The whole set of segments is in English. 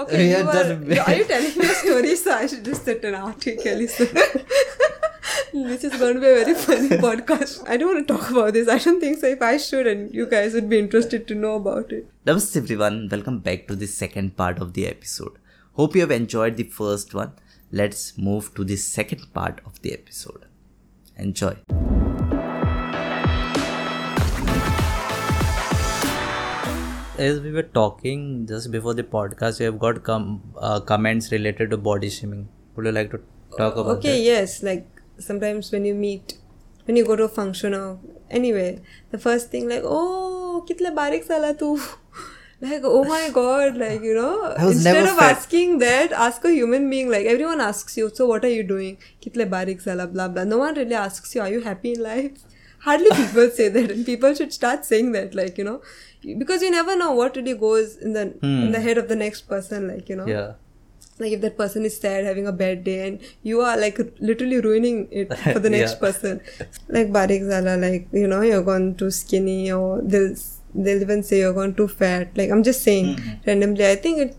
Okay, Yeah, you are, you- are you telling me a story? So I should just sit and article listen. Which is going to be a very funny podcast. I don't want to talk about this. I don't think so. If I should, and you guys would be interested to know about it. Namaste everyone, welcome back to the second part of the episode. Hope you have enjoyed the first one. Let's move to the second part of the episode. Enjoy. As we were talking just before the podcast, we have got com- uh, comments related to body shaming. Would you like to talk about? Okay, yes. Like sometimes when you meet, when you go to a function or anywhere, the first thing like, oh, kitla barik sala tu. Like, oh my god, like, you know, instead of fat. asking that, ask a human being. Like, everyone asks you, so what are you doing? Kitle barik sala, blah, blah. No one really asks you, are you happy in life? Hardly people say that, and people should start saying that, like, you know, because you never know what really goes in the in the head of the next person, like, you know? Yeah. like if that person is sad having a bad day and you are like literally ruining it for the next Yeah. person like barik zala like you know you're gone too skinny or they'll they'll even say you're gone too fat like i'm just saying Mm-hmm. randomly i think it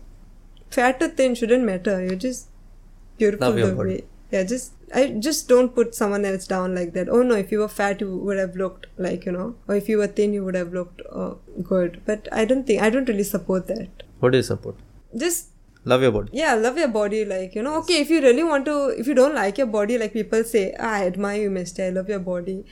fat or thin shouldn't matter you're just beautiful the way yeah just i just don't put someone else down like that. Oh no if you were fat you would have looked like you know or if you were thin you would have looked uh, good. But i don't think i don't really support that. What do you support? just Love your body. yeah love your body like you know okay if you really want to if you don't like your body like people say "Ah, i admire you mister i love your body.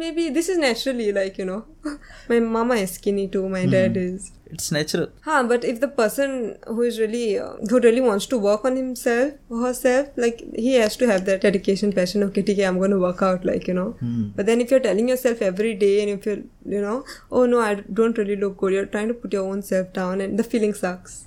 Maybe this is naturally like you know my mama is skinny too my dad is It's natural. Huh, but if the person who is really uh, who really wants to work on himself or herself, like he has to have that dedication, passion. Okay, okay, I'm going to work out, like you know. But then if you're telling yourself every day, and if you're, you know, oh no, I don't really look good. You're trying to put your own self down, and the feeling sucks.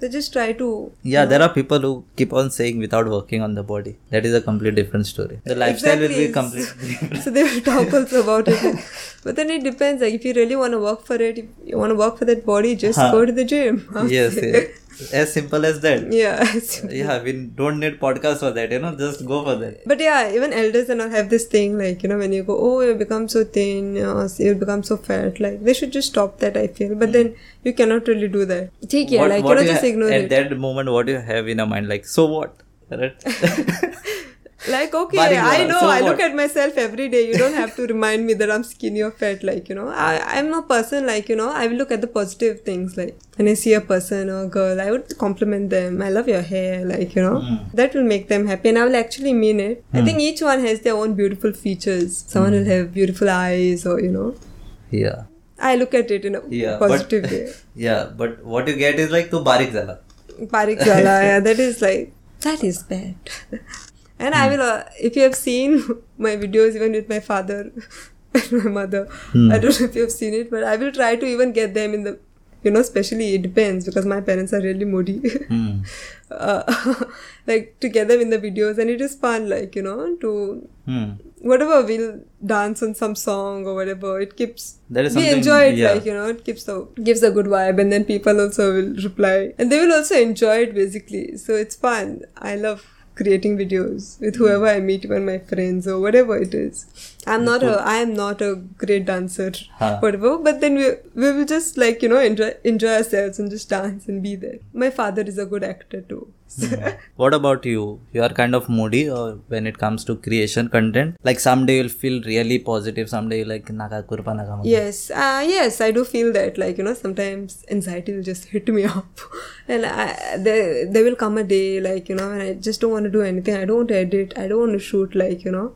So just try to. Yeah, there are people who keep on saying without working on the body. That is a complete different story. The lifestyle will be Exactly. completely so they will talk also about it. But then it depends. Like if you really want to work for it, if you want to work for that body, just Huh. go to the gym. yes, yes. As simple as that. Yeah. Yeah, we don't need podcast for that, you know, just go for that. But yeah, even elders and all have this thing like you know when you go, oh, you become so thin, uh, or you become so fat. Like they should just stop that. I feel, but then you cannot really do that. Take care, What- like you know, you just ha- ignore At it. that moment, what do you have in your mind? Like, so what? Right? Like okay, Barik I know. so I look what? at myself every day. You don't have to remind me that I'm skinny or fat. Like you know, I I'm a person like you know. I will look at the positive things. Like when I see a person or a girl, I would compliment them. I love your hair. Like you know, Hmm. that will make them happy, and I will actually mean it. I think each one has their own beautiful features. Someone Hmm. will have beautiful eyes, or you know. yeah. I look at it in a Yeah. positive but, way. Yeah, but what you get is like, to barik zala. Parik Zala, yeah, that is like, that is bad. And I will, uh, if you have seen my videos, even with my father and my mother, I don't know if you have seen it, but I will try to even get them in the, you know, especially it depends because my parents are really moody. Hmm. uh, like to get them in the videos, and it is fun, like, you know, to Hmm. whatever we'll dance on some song or whatever it keeps That is we enjoy it yeah. like you know it keeps the gives a good vibe and then people also will reply and they will also enjoy it basically so it's fun i love creating videos with hmm. whoever i meet even my friends or whatever it is. I'm not a i am not a great dancer Huh. whatever but then we, we will just like you know enjoy enjoy ourselves and just dance and be there. My father is a good actor too Hmm. What about you? You are kind of moody or when it comes to creation content? Like someday you'll feel really positive, someday you're like naka kurpa maka." Yes, uh, yes, I do feel that. Like you know, sometimes anxiety will just hit me up, and I, there there will come a day like you know, when I just don't want to do anything. I don't want to edit. I don't want to shoot. Like you know,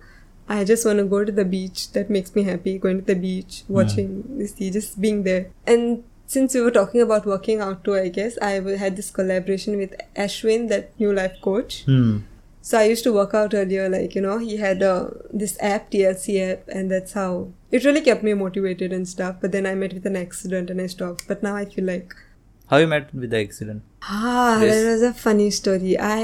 I just want to go to the beach. That makes me happy. Going to the beach, hmm. watching the sea, just being there. And since we were talking about working out too, I guess I had this collaboration with Ashwin, that new life coach. Hmm. So I used to work out earlier, like you know, he had uh, this app, TLC app, and that's how it really kept me motivated and stuff. But then I met with an accident and I stopped. But now I feel like How you met with the accident? ah, Yes. that was a funny story. I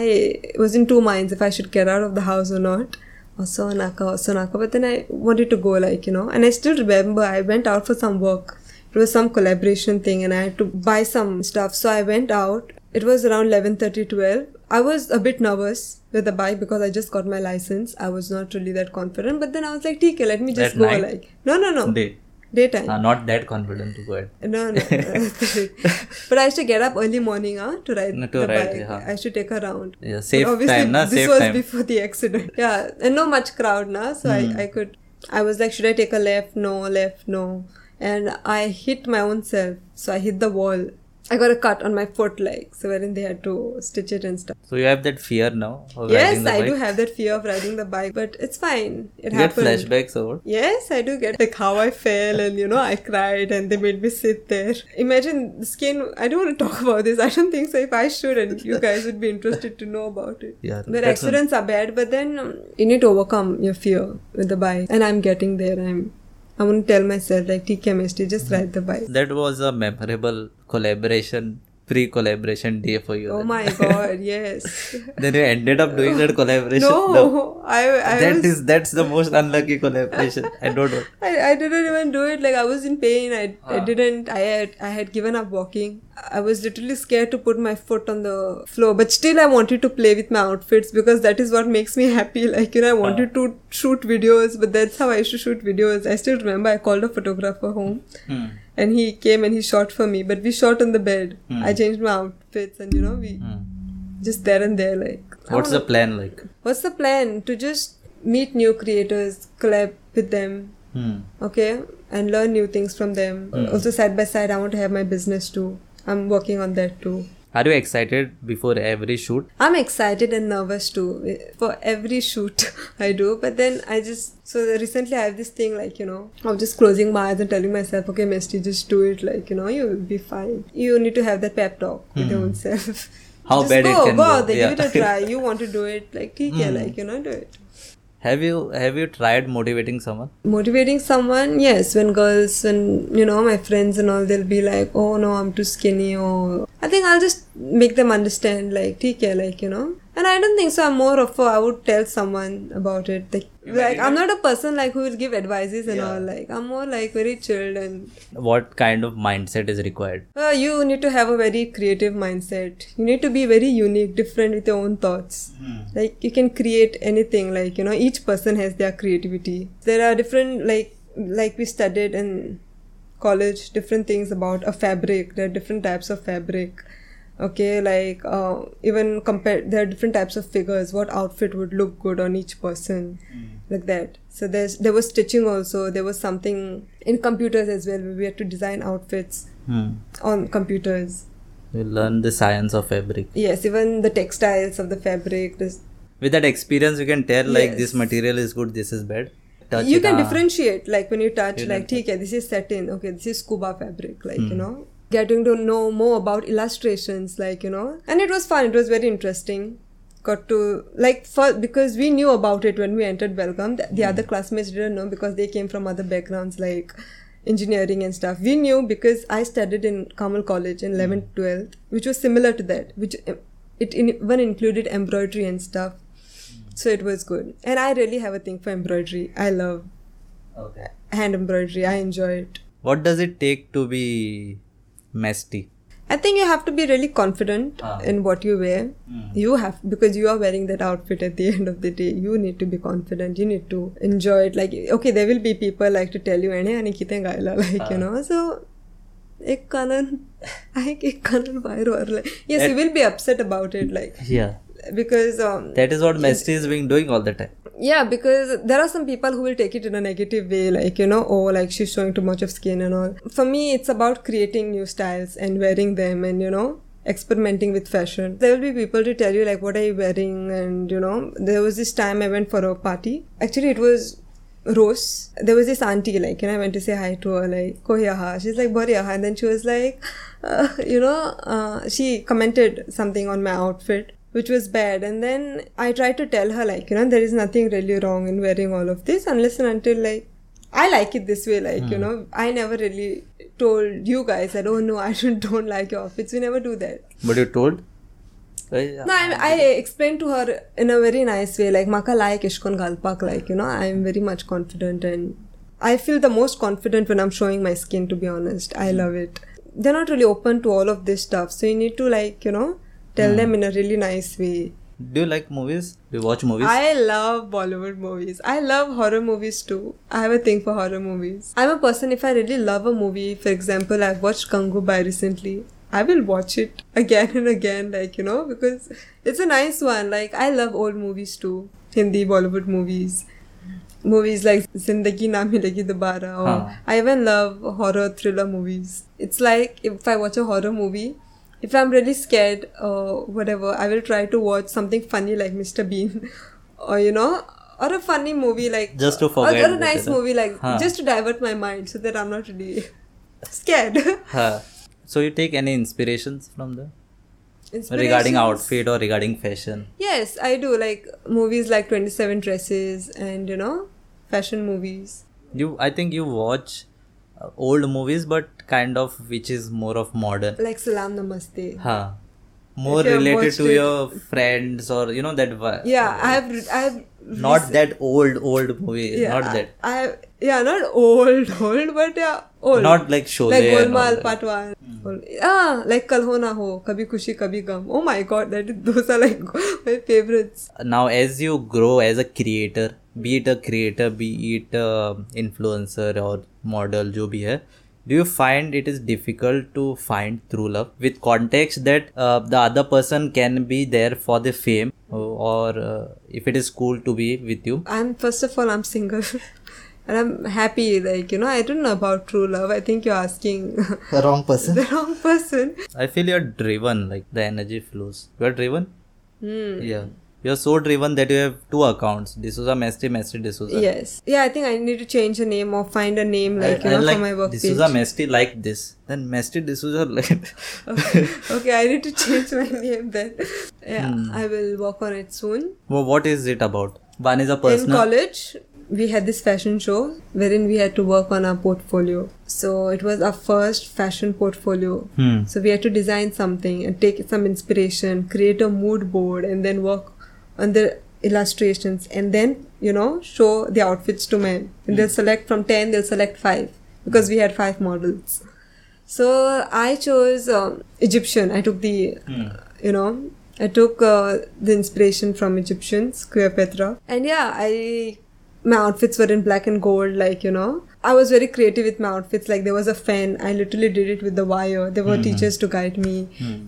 was in two minds if I should get out of the house or not. Or Sonaka. But then I wanted to go, like you know, and I still remember I went out for some work. It was some collaboration thing, and I had to buy some stuff. So I went out. It was around 11:30, 12. I was a bit nervous with the bike because I just got my license. I was not really that confident. But then I was like, okay, let me just At go. night? Like, no, no, no. Day. Daytime. Uh, not that confident to go ahead. No, no. no. but I used to get up early morning huh, to ride No, to the ride, bike. yeah. I used to take a round. Yeah, But safe obviously, time, na? This Safe was time. before the accident. Yeah, and no much crowd, na. So Hmm. I, I could. I was like, should I take a left? No, left, no. And I hit my own self. So I hit the wall. I got a cut on my foot, like so, wherein they had to stitch it and stuff. So you have that fear now yes, I do have that fear of riding the bike, but it's fine. It You get happened. flashbacks or? Yes, I do get like how I fell and you know I cried and they made me sit there. Imagine the skin. I don't want to talk about this. I don't think so. If I should, and you guys would be interested to know about it. Yeah, But one- accidents are bad, but then um, you need to overcome your fear with the bike, and I'm getting there. I'm. I want to tell myself like T chemistry, just ride the bike. That was a memorable collaboration, pre-collaboration day for you. Oh then. my god, yes. then you ended up doing that collaboration. No, I I That was, is- that's the most unlucky collaboration. I don't know. I, I didn't even do it. Like I was in pain. I, I Ah. didn't. I had I had given up walking. I was literally scared to put my foot on the floor. But still, I wanted to play with my outfits because that is what makes me happy. Like you know, I wanted to shoot videos. But that's how I used to shoot videos. I still remember. I called a photographer home, Hmm. and he came and he shot for me. But we shot on the bed. Hmm. I changed my outfits, and you know, we Hmm. just there and there. Like What's the plan like? what's the plan? To just meet new creators, collab with them, Hmm. okay and learn new things from them also side by side i want to have my business too I'm working on that too. Are you excited before every shoot? I'm excited and nervous too for every shoot I do. But then I just so recently I have this thing like you know I'm just closing my eyes and telling myself, okay, Mesty, just do it. Like you know you'll be fine. You need to have that pep talk mm. with your hmm. own self. How just bad go, it can go. go. Out there, yeah. Give it a try. You want to do it? Like, okay, hmm. like you know, do it. Have you have you tried motivating someone? motivating someone yes. When girls when you know my friends and all they'll be like oh no i'm too skinny or i think i'll just make them understand like take care, like you know. And i don't think so. I'm more of a i would tell someone about it like, like i'm not a person like who will give advices and all. Like i'm more like very chilled and What kind of mindset is required? uh, you need to have a very creative mindset. You need to be very unique different with your own thoughts. Like you can create anything like you know each person has their creativity. There are different like like we studied in college different things about a fabric. There are different types of fabric okay like uh, even compare there are different types of figures what outfit would look good on each person like that so there's there was stitching also there was something in computers as well where we had to design outfits Hmm. on computers we learn the science of fabric. yes even the textiles of the fabric this With that experience, you can tell like this material is good, this is bad. Touch you it, can ah. differentiate like when you touch You like can okay this is satin okay this is scuba fabric like Hmm. you know getting to know more about illustrations like you know. And it was fun. It was very interesting. Got to like for because we knew about it when we entered welcome the, the Hmm. other classmates didn't know because they came from other backgrounds like engineering and stuff. We knew because i studied in kamal college in 11th 12th which was similar to that which uh, it in, even included embroidery and stuff. So it was good. And i really have a thing for embroidery. I love Okay. hand embroidery. I enjoy it. What does it take to be masty? i think you have to be really confident Ah. in what you wear Hmm. you have because you are wearing that outfit at the end of the day you need to be confident you need to enjoy it like okay there will be people like to tell you "अरे, आणि कितें गायला like you Ah. know so एक कानन एक एक कानन बाहेर वारलाय yes you will be upset about it like Yeah. because um, That is what masty is being doing all the time. yeah because there are some people who will take it in a negative way like you know oh like she's showing too much of skin and all for me it's about creating new styles and wearing them and you know experimenting with fashion there will be people to tell you like what are you wearing and you know there was this time i went for a party actually it was Rose. There was this auntie, like, and I went to say hi to her, like, Koyaha. She's like, Boriyaha. And then she was like, uh, you know, uh, she commented something on my outfit, which was bad. And then I tried to tell her, like, you know, there is nothing really wrong in wearing all of this unless and until, like, I like it this way, like, you know, I never really told you guys that, oh no, I don't, know, I don't like your outfits. We never do that. But you told? Uh, No, I, I explained to her in a very nice way, like Maka like Ishkon Galpak, like, you know, I'm very much confident and I feel the most confident when I'm showing my skin, to be honest. I love it. They're not really open to all of this stuff. So you need to like, you know, tell hmm. them in a really nice way. Do you like movies? Do you watch movies? I love Bollywood movies. I love horror movies too. I have a thing for horror movies. I'm a person, if I really love a movie, for example, I've watched Gangubai recently. I will watch it again and again, like, you know, because it's a nice one. Like, I love old movies too. Hindi, Bollywood movies. Movies like Zindagi Na Milegi Dobara. Or Huh. I even love horror thriller movies. It's like if I watch a horror movie, if I'm really scared or whatever, I will try to watch something funny like Mr. Bean, or you know, or a funny movie like Just to forget or a nice movie like Huh. just to divert my mind so that I'm not really scared. Huh. So you take any inspirations from the regarding outfit or regarding fashion? Yes, I do like movies like Twenty Seven Dresses and you know fashion movies. You, I think you watch uh, old movies, but kind of which is more of modern. Like Salam Namaste. Huh. More If you have related to it- your friends or you know that. vi- Yeah, I have. I have. Not rec- that old old movie. Yeah, not that. I, have. Yeah, not old, old, but yeah, old. Not like Sholay. like Golmaal. Part One. Ah, like Kal Ho Na Ho, Kabhi Khushi Kabhi Gum. Oh my God, that is, those are like my favorites. now as you grow as a creator be it a creator be it a influencer or model jo bhi hai do you find it is difficult to find true love with context that uh, the other person can be there for the fame or uh, if it is cool to be with you I'm first of all, I'm single. And I'm happy, like, you know, I don't know about true love. I think you're asking the wrong person the wrong person. i feel you're driven like the energy flows you're driven Hmm. yeah you're so driven that you have two accounts D'Souza Mesty Mesty D'Souza Yes. Yeah, I think I need to change the name or find a name, like, you I, I know, like for my work D'Souza page. Mesty like this then Mesty D'Souza like okay, okay, I need to change my name then. Yeah, Hmm. I will work on it soon. Well, what is it about? One is a personal... In college, we had this fashion show wherein we had to work on our portfolio. So it was our first fashion portfolio. Hmm. So we had to design something and take some inspiration, create a mood board, and then work on the illustrations, and then you know show the outfits to men. And they'll select from ten, they'll select five because we had five models. So I chose um, Egyptian. I took the, Hmm. you know, I took uh, the inspiration from Egyptians, Cleopatra, and yeah, I my outfits were in black and gold. Like you know, I was very creative with my outfits. Like there was a fan. I literally did it with the wire. There were teachers to guide me,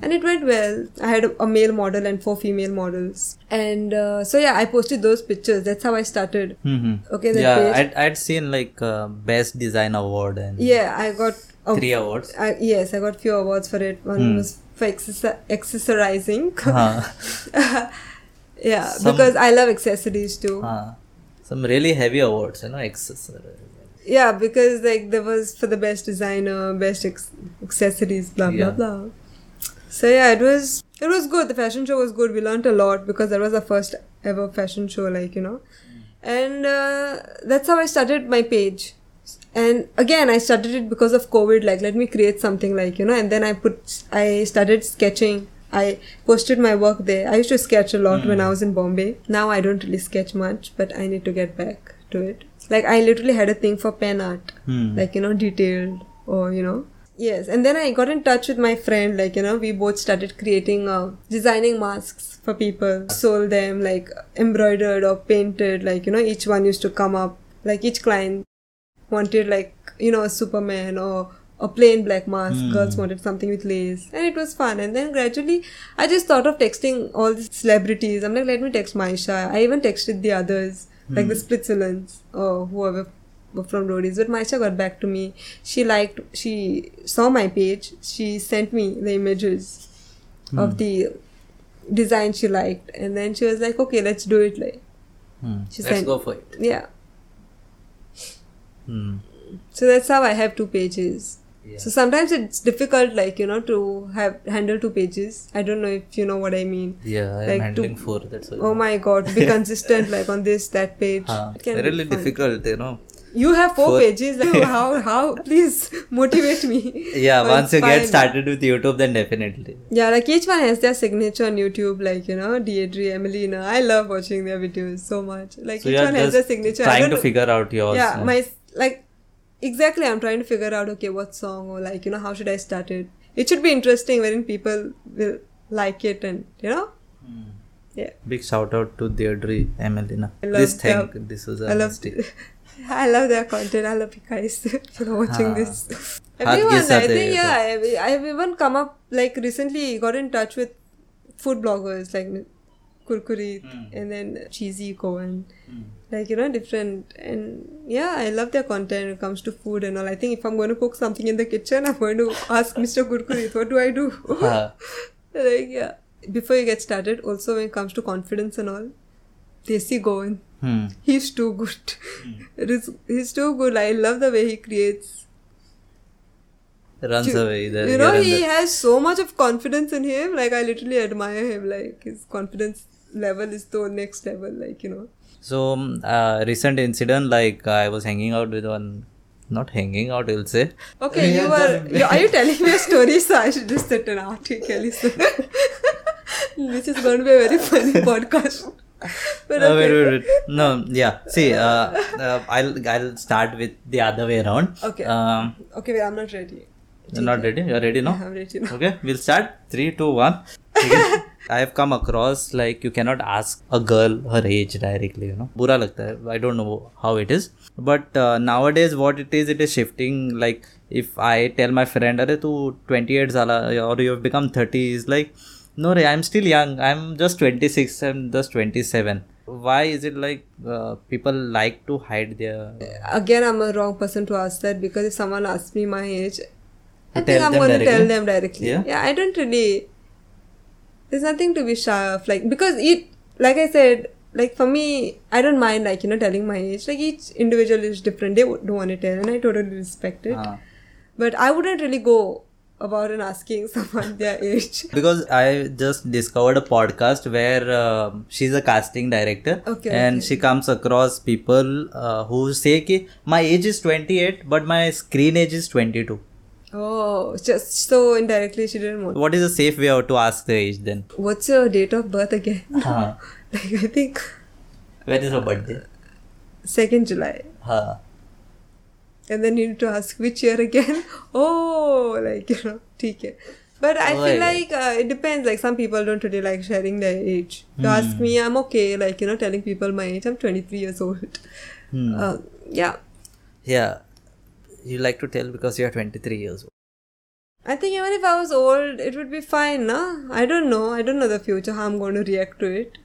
and it went well. I had a, a male model and four female models, and uh, so yeah, I posted those pictures. That's how I started. Mm-hmm. Okay, that Yeah, page. I'd, I'd seen like uh, best design award and Yeah, I got a three awards. I, yes, I got few awards for it. One Hmm. was for accessor- accessorizing. Huh. yeah, Some- because I love accessories too. Huh. Some really heavy awards, you know, accessories. Yeah, because like there was for the best designer, best ex- accessories, blah blah Yeah. blah. So yeah, it was it was good. The fashion show was good. We learned a lot because that was the first ever fashion show, like you know, and uh, that's how I started my page. And again, I started it because of COVID. Like, let me create something, like you know. And then I put, I started sketching. I posted my work there. I used to sketch a lot when I was in Bombay. Now I don't really sketch much, but I need to get back to it. Like I literally had a thing for pen art. Hmm. like you know detailed or you know. Yes. And then i got in touch with my friend like you know we both started creating uh, designing masks for people. Sold them like embroidered or painted like you know each one used to come up. Like each client wanted like you know a superman or a plain black mask. Hmm. girls wanted something with lace. And it was fun. And then gradually i just thought of texting all these celebrities. I'm like let me text maisha. I even texted the others like the split villains or whoever were from roadies but maisha got back to me. She liked she saw my page. She sent me the images of the design she liked. And then she was like okay let's do it. Like Hmm. She Let's sent- go for it. yeah. Hmm. so that's how i have two pages Yeah. so sometimes it's difficult like you know to have handle two pages i don't know if you know what i mean Yeah, I'm Like to- handling four. That's why. oh my god be consistent like on this that page Huh. It can Really difficult, you know. you have four, Four. pages like, how how please motivate me Yeah, once you get started with YouTube, then definitely. yeah like each one has their signature on youtube like you know Deirdre, Emelina. i love watching their videos so much like So each one has their signature trying to figure out yours. yeah my like exactly i'm trying to figure out okay what song or like you know how should i start it? It should be interesting wherein people will like it and you know? Mm. yeah. Big shout out to deirdre emelina this thing this was a I love. I love their content. I love you guys for watching ah. this. Everyone i think yeah I, I have even come up like recently got in touch with food bloggers like Kurkuri Hmm. and then Cheesy Cohen, like you know different and yeah, I love their content when it comes to food and all. I think if I'm going to cook something in the kitchen, I'm going to ask Mr. Kurkuri, what do I do? like yeah. Before you get started, also when it comes to confidence and all, Desi Goan. Hmm. He's too good. It is he's too good. I love the way he creates. Runs away. You know, he has so much of confidence in him. Like I literally admire him. Like his confidence level is the next level. Like you know. So, um, uh, recent incident like I was hanging out with one, not hanging out, I'll say. Okay, Yeah, you are. you- Are you telling me a story? So I should just sit and article listen. Which is going to be a very funny podcast. But Uh, wait, wait, wait. No, yeah. See, uh, uh, I'll I'll start with the other way around. Okay. Um, Okay, wait, I'm not ready. you're not ready. You're ready now. I'm ready now. Okay, we'll start. Three, two, one. Okay. I have come across like you cannot ask a girl her age directly. You know, बुरा लगता है. I don't know how it is, but uh, nowadays what it is, it is shifting. Like if I tell my friend, अरे तू 28 साला or you have become 30, is like, no, रे, I'm still young. I'm just 26. I'm just 27. Why is it like uh, people like to hide their? Again, I'm a wrong person to ask that because if someone asks me my age, I You think tell I'm them going to tell directly? them directly. Yeah? I don't really. there's nothing to be shy of, like because it, like I said, like for me, I don't mind like you know telling my age. Like each individual is different. They don't want to tell, and I totally respect it. Uh, But I wouldn't really go about and asking someone their age. because I just discovered a podcast where um she's a casting director Okay, and okay. she comes across people uh, who say कि my age is 28 but my screen age is 22 Oh, just so indirectly she didn't want. what is a safe way out to ask the age then What's your date of birth again? हाँ like I think when is her birthday second July. हाँ and then you need to ask which year again oh like you know TK. but i Oh, feel yeah. like uh, it depends like some people don't really like sharing their age you ask Hmm. me i'm okay like you know telling people my age i'm 23 years old Hmm. uh, yeah yeah you like to tell because you are 23 years old. I think even if i was old it would be fine no i don't know. I don't know the future how i'm going to react to it.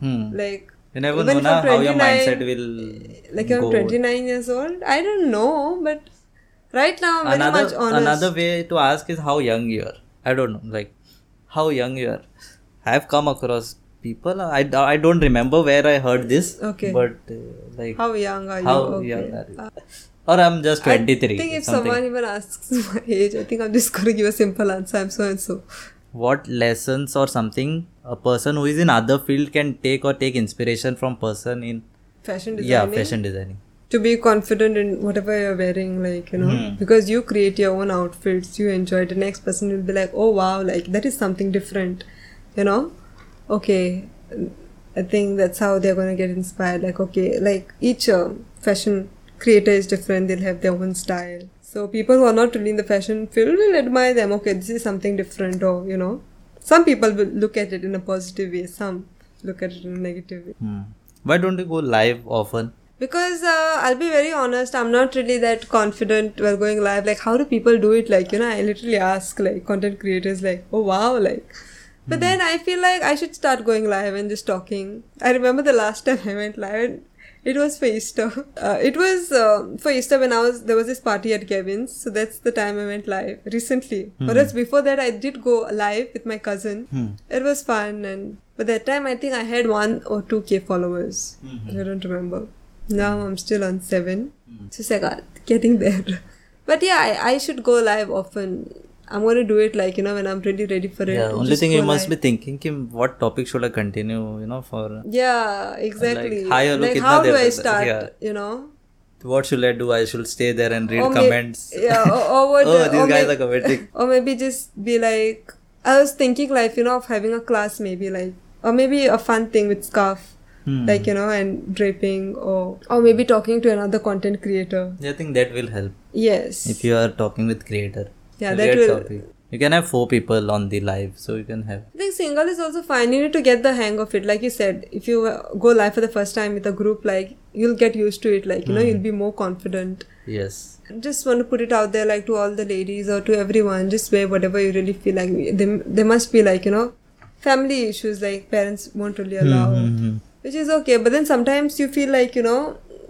Hmm. like you never know na, how your 29 mindset will like i'm go. 29 years old i don't know but right now i'm very another much honest. another way to ask is how young you are. I don't know like how young you are. I have come across people i, I don't remember where i heard this Okay. but uh, like how young are how you okay. young are you? Uh, or i'm just 23 I think if something. someone even asks my age, I think I'm just going to give a simple answer. I'm so and so. what lessons or something a person who is in other field can take or take inspiration from person in Fashion designing. yeah fashion designing To be confident in whatever you're wearing, like, you know, Hmm. because you create your own outfits, you enjoy it. The next person will be like, oh wow, like that is something different, you know? Okay, I think that's how they're going to get inspired. Like, okay, like each uh, fashion creator is different, they'll have their own style. So people who are not really in the fashion field will admire them. Okay, this is something different, or you know, some people will look at it in a positive way, some look at it in a negative way. hmm. why don't you go live often Because uh, I'll be very honest, I'm not really that confident while going live. Like, how do people do it? Like, you know, I literally ask like content creators, like, oh wow, like. But then I feel like I should start going live and just talking. I remember the last time I went live, and it was for Easter. Uh, it was uh, for Easter when I was there was this party at Kevin's, so that's the time I went live recently. Whereas before that, I did go live with my cousin. Hmm. It was fun, and but that time I think I had one or two k followers. I don't remember. Now I'm still on seven. So it's like uh, getting there. But yeah, I, I should go live often. I'm gonna do it like you know when I'm really ready for it. yeah only thing you must be thinking कि what topic should i continue you know for Yeah, exactly. hi, hello, like how do I start? yeah. You know. what should i do i should stay there and read Or may- comments yeah, or, or what? oh or these guys may- are commenting or maybe just be like i was thinking like you know of having a class maybe like or maybe a fun thing with scarf Hmm. like you know and draping or or maybe talking to another content creator i think that will help yes if you are talking with creator yeah that will topic. You can have four people on the live, so you can have. I think single is also fine. You need to get the hang of it. Like you said, if you uh, go live for the first time with a group, like you'll get used to it. Like you know, you'll be more confident. Yes. Just want to put it out there, like to all the ladies or to everyone. Just wear whatever you really feel like. There, there must be like you know, family issues like parents won't really allow, Mhm. which is okay. But then sometimes you feel like you know.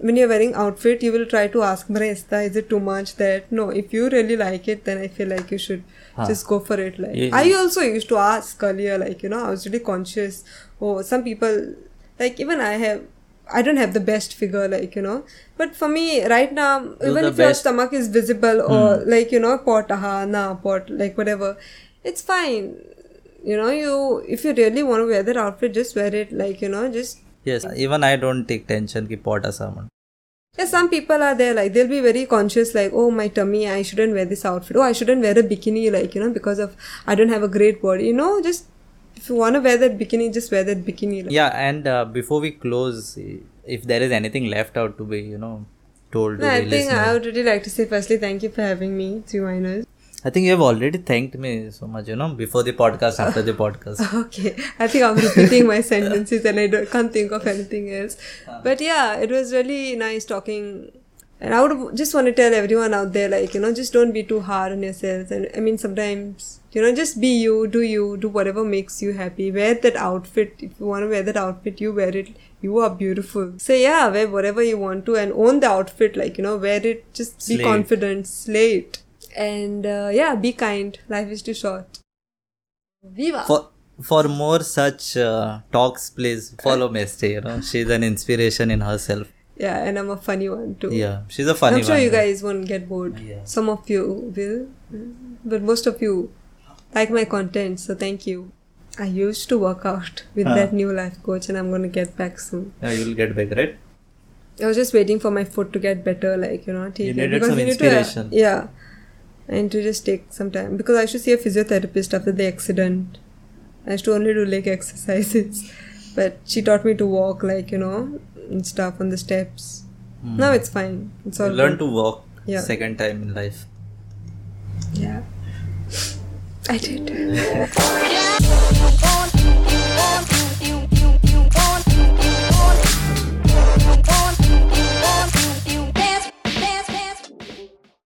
When you're wearing outfit, you will try to ask, Marista, is it too much that? No, if you really like it, then I feel like you should Huh. just go for it. Like Yeah. I also used to ask earlier, like you know, I was really conscious. Oh, some people, like even I have, I don't have the best figure, like you know. But for me, right now, even if your best. Hmm. stomach is visible or like you know, pot, aha, na, pot, like whatever, it's fine. You know, you if you really want to wear that outfit, just wear it. Like you know, just Yes. Even I don't take tension ki pot asa Yes, some people are there like they'll be very conscious like oh my tummy I shouldn't wear this outfit. Oh I shouldn't wear a bikini like you know because of I don't have a great body. You know just if you want to wear that bikini just wear that bikini like. Yeah, and uh, before we close, if there is anything left out to be, you know, told to No, I the think I would really like to say firstly thank you for having me three minors I think you have already thanked me so much, you know, before the podcast, after the podcast. okay. I think I'm repeating my sentences and I don't, can't think of anything else. Uh-huh. But yeah it was really nice talking. And I would just want to tell everyone out there like you know just don't be too hard on yourselves. And I mean sometimes you know just be you do you do whatever makes you happy. Wear that outfit. If you want to wear that outfit you wear it. You are beautiful. So yeah wear whatever you want to and own the outfit like you know wear it. Just be it. confident. Slay it and uh, yeah be kind life is too short viva For for more such uh, talks, please follow Meste. You know, she's an inspiration in herself. Yeah, and I'm a funny one too. Yeah, she's a funny I'm sure one. you guys won't get bored. Yeah. Some of you will, but most of you like my content, so thank you. I used to work out with Huh. that new life coach, and I'm gonna get back soon. Yeah, you'll get back, right? I was just waiting for my foot to get better, like you know, You needed some need to, uh, inspiration. yeah, and to just take some time because I should see a physiotherapist after the accident. I used to only do leg exercises, but she taught me to walk, like you know, and stuff on the steps. Hmm. Now it's fine. It's all You learn to walk Yeah. second time in life. Yeah. I did. Yeah.